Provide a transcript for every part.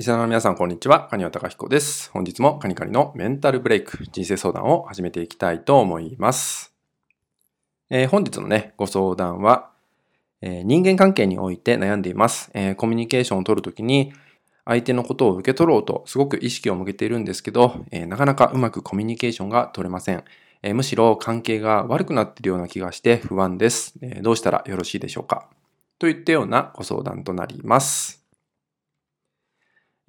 リスナーの皆さん、こんにちは。カニワタカヒコです。本日もカニカニのメンタルブレイク、人生相談を始めていきたいと思います。えー、本日のね、ご相談は、えー、人間関係において悩んでいます。えー、コミュニケーションを取るときに、相手のことを受け取ろうとすごく意識を向けているんですけど、えなかなかうまくコミュニケーションが取れません。えむしろ関係が悪くなっているような気がして不安です、えどうしたらよろしいでしょうかといったようなご相談となります。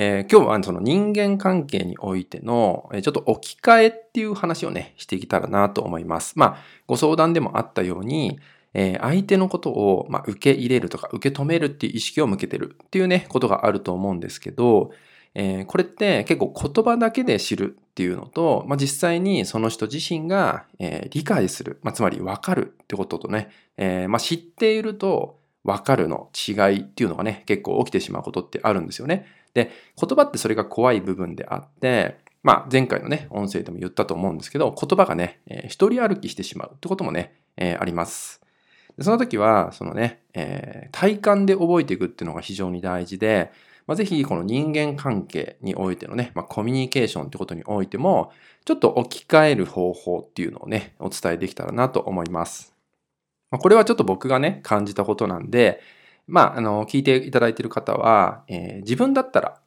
えー、今日はその人間関係においての、ちょっと置き換えっていう話をね、していけたらなと思います。まあ、ご相談でもあったように、えー、相手のことを、まあ、受け入れるとか受け止めるっていう意識を向けてるっていうね、ことがあると思うんですけど、えー、これって結構言葉だけで知るっていうのと、まあ、実際にその人自身が、えー、理解する、まあ、つまり分かるってこととね、えーまあ、知っていると分かるの違いっていうのがね、結構起きてしまうことってあるんですよね。で、言葉ってそれが怖い部分であって、まあ前回のね、音声でも言ったと思うんですけど、言葉がね、えー、一人歩きしてしまうってこともね、えー、あります。でその時は、そのね、えー、体感で覚えていくっていうのが非常に大事で、まあ、ぜひこの人間関係においてのね、まあ、コミュニケーションってことにおいても、ちょっと置き換える方法っていうのをね、お伝えできたらなと思います。まあ、これはちょっと僕がね、感じたことなんで、まあ、あの、聞いていただいている方は、えー、自分だったら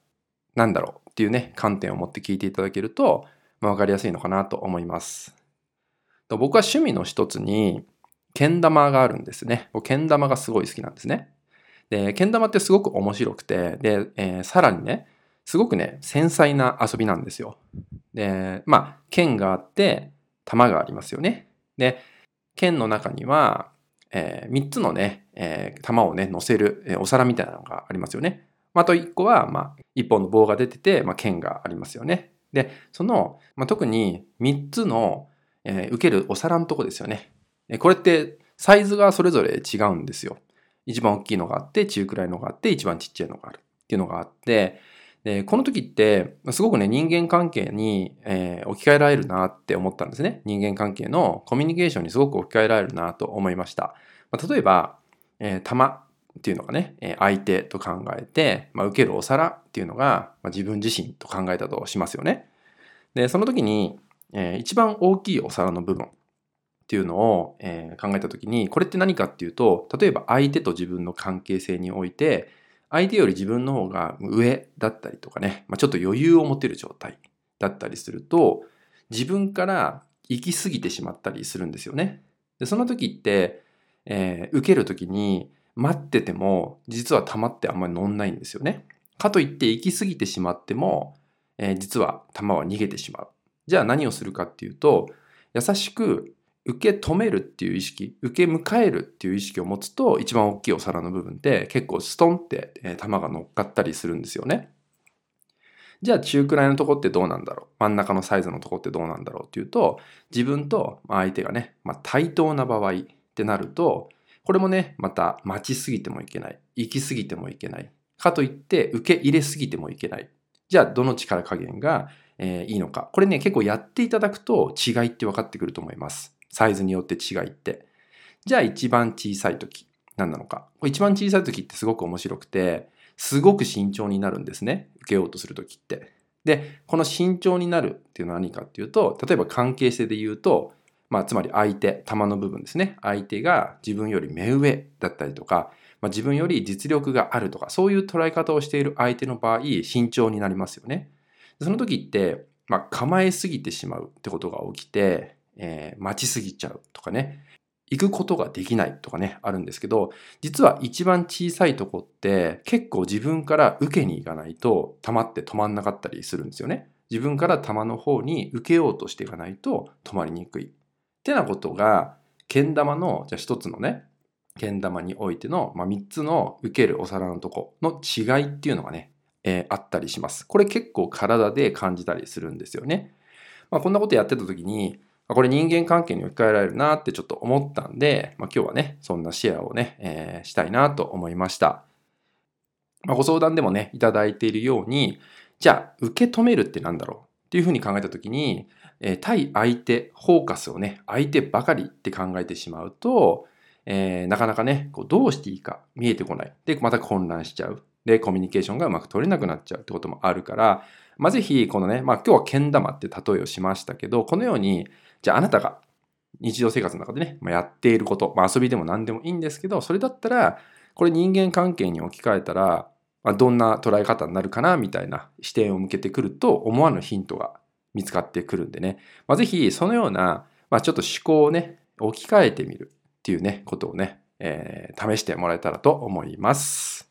何だろうっていうね、観点を持って聞いていただけると、まあ、わかりやすいのかなと思います。僕は趣味の一つに、けん玉があるんですね。けん玉がすごい好きなんですね。で、けん玉ってすごく面白くて、で、えー、さらにね、すごくね、繊細な遊びなんですよ。で、まあ、剣があって、玉がありますよね。で、剣の中には、えー、3つのね、えー、玉をね、乗せる、えー、お皿みたいなのがありますよね。あと1個は、まあ、1本の棒が出てて、まあ、剣がありますよね。で、その、まあ、特に3つの、えー、受けるお皿のとこですよね。これってサイズがそれぞれ違うんですよ。一番大きいのがあって、中くらいのがあって、一番ちっちゃいのがあるっていうのがあって、でこの時って、すごくね、人間関係に、えー、置き換えられるなって思ったんですね。人間関係のコミュニケーションにすごく置き換えられるなと思いました。まあ、例えば、えー、玉っていうのがね、相手と考えて、まあ、受けるお皿っていうのが、まあ、自分自身と考えたとしますよね。で、その時に、えー、一番大きいお皿の部分っていうのを、えー、考えた時に、これって何かっていうと、例えば相手と自分の関係性において、相手より自分の方が上だったりとかね、まあ、ちょっと余裕を持てる状態だったりすると、自分から行き過ぎてしまったりするんですよね。でその時って、えー、受ける時に待ってても実は玉ってあんまり乗んないんですよね。かといって行き過ぎてしまっても、えー、実は玉は逃げてしまう。じゃあ何をするかっていうと優しく受け止めるっていう意識、受け迎えるっていう意識を持つと、一番大きいお皿の部分って結構ストンって、え玉が乗っかったりするんですよね。じゃあ中くらいのとこってどうなんだろう？真ん中のサイズのとこってどうなんだろうっていうと、自分と相手がね、まあ、対等な場合ってなると、これもね、また待ちすぎてもいけない。行き過ぎてもいけない。かといって受け入れすぎてもいけない。じゃあどの力加減が、えー、いいのか。これね、結構やっていただくと違いって分かってくると思います。サイズによって違いって。じゃあ一番小さい時、何なのか。一番小さい時ってすごく面白くて、すごく慎重になるんですね。受けようとする時って。で、この慎重になるっていうのは何かっていうと、例えば関係性で言うと、まあ、つまり相手、玉の部分ですね。相手が自分より目上だったりとか、まあ、自分より実力があるとか、そういう捉え方をしている相手の場合、慎重になりますよね。その時って、まあ、構えすぎてしまうってことが起きて、えー、待ちすぎちゃうとかね、行くことができないとかね、あるんですけど、実は一番小さいとこって結構自分から受けに行かないと溜って止まんなかったりするんですよね。自分から玉の方に受けようとしていかないと止まりにくい。ってなことが、けん玉の、じゃあ一つのね、けん玉においての、まあ、3つの受けるお皿のとこの違いっていうのがね、えー、あったりします。これ結構体で感じたりするんですよね。まあ、こんなことやってた時に、これ人間関係に置き換えられるなってちょっと思ったんで、まあ、今日はね、そんなシェアをね、えー、したいなと思いました。まあ、ご相談でもね、いただいているように、じゃあ、受け止めるって何だろうっていうふうに考えたときに、えー、対相手、フォーカスをね、相手ばかりって考えてしまうと、えー、なかなかね、こうどうしていいか見えてこない。で、また混乱しちゃう。で、コミュニケーションがうまく取れなくなっちゃうってこともあるから、まあ、ぜひ、このね、まあ、今日はけん玉って例えをしましたけど、このように、じゃああなたが日常生活の中でね、まあ、やっていること、まあ、遊びでも何でもいいんですけど、それだったら、これ人間関係に置き換えたら、まあ、どんな捉え方になるかな、みたいな視点を向けてくると、思わぬヒントが見つかってくるんでね、まあ、ぜひ、そのような、まあ、ちょっと思考をね、置き換えてみるっていうね、ことをね、えー、試してもらえたらと思います。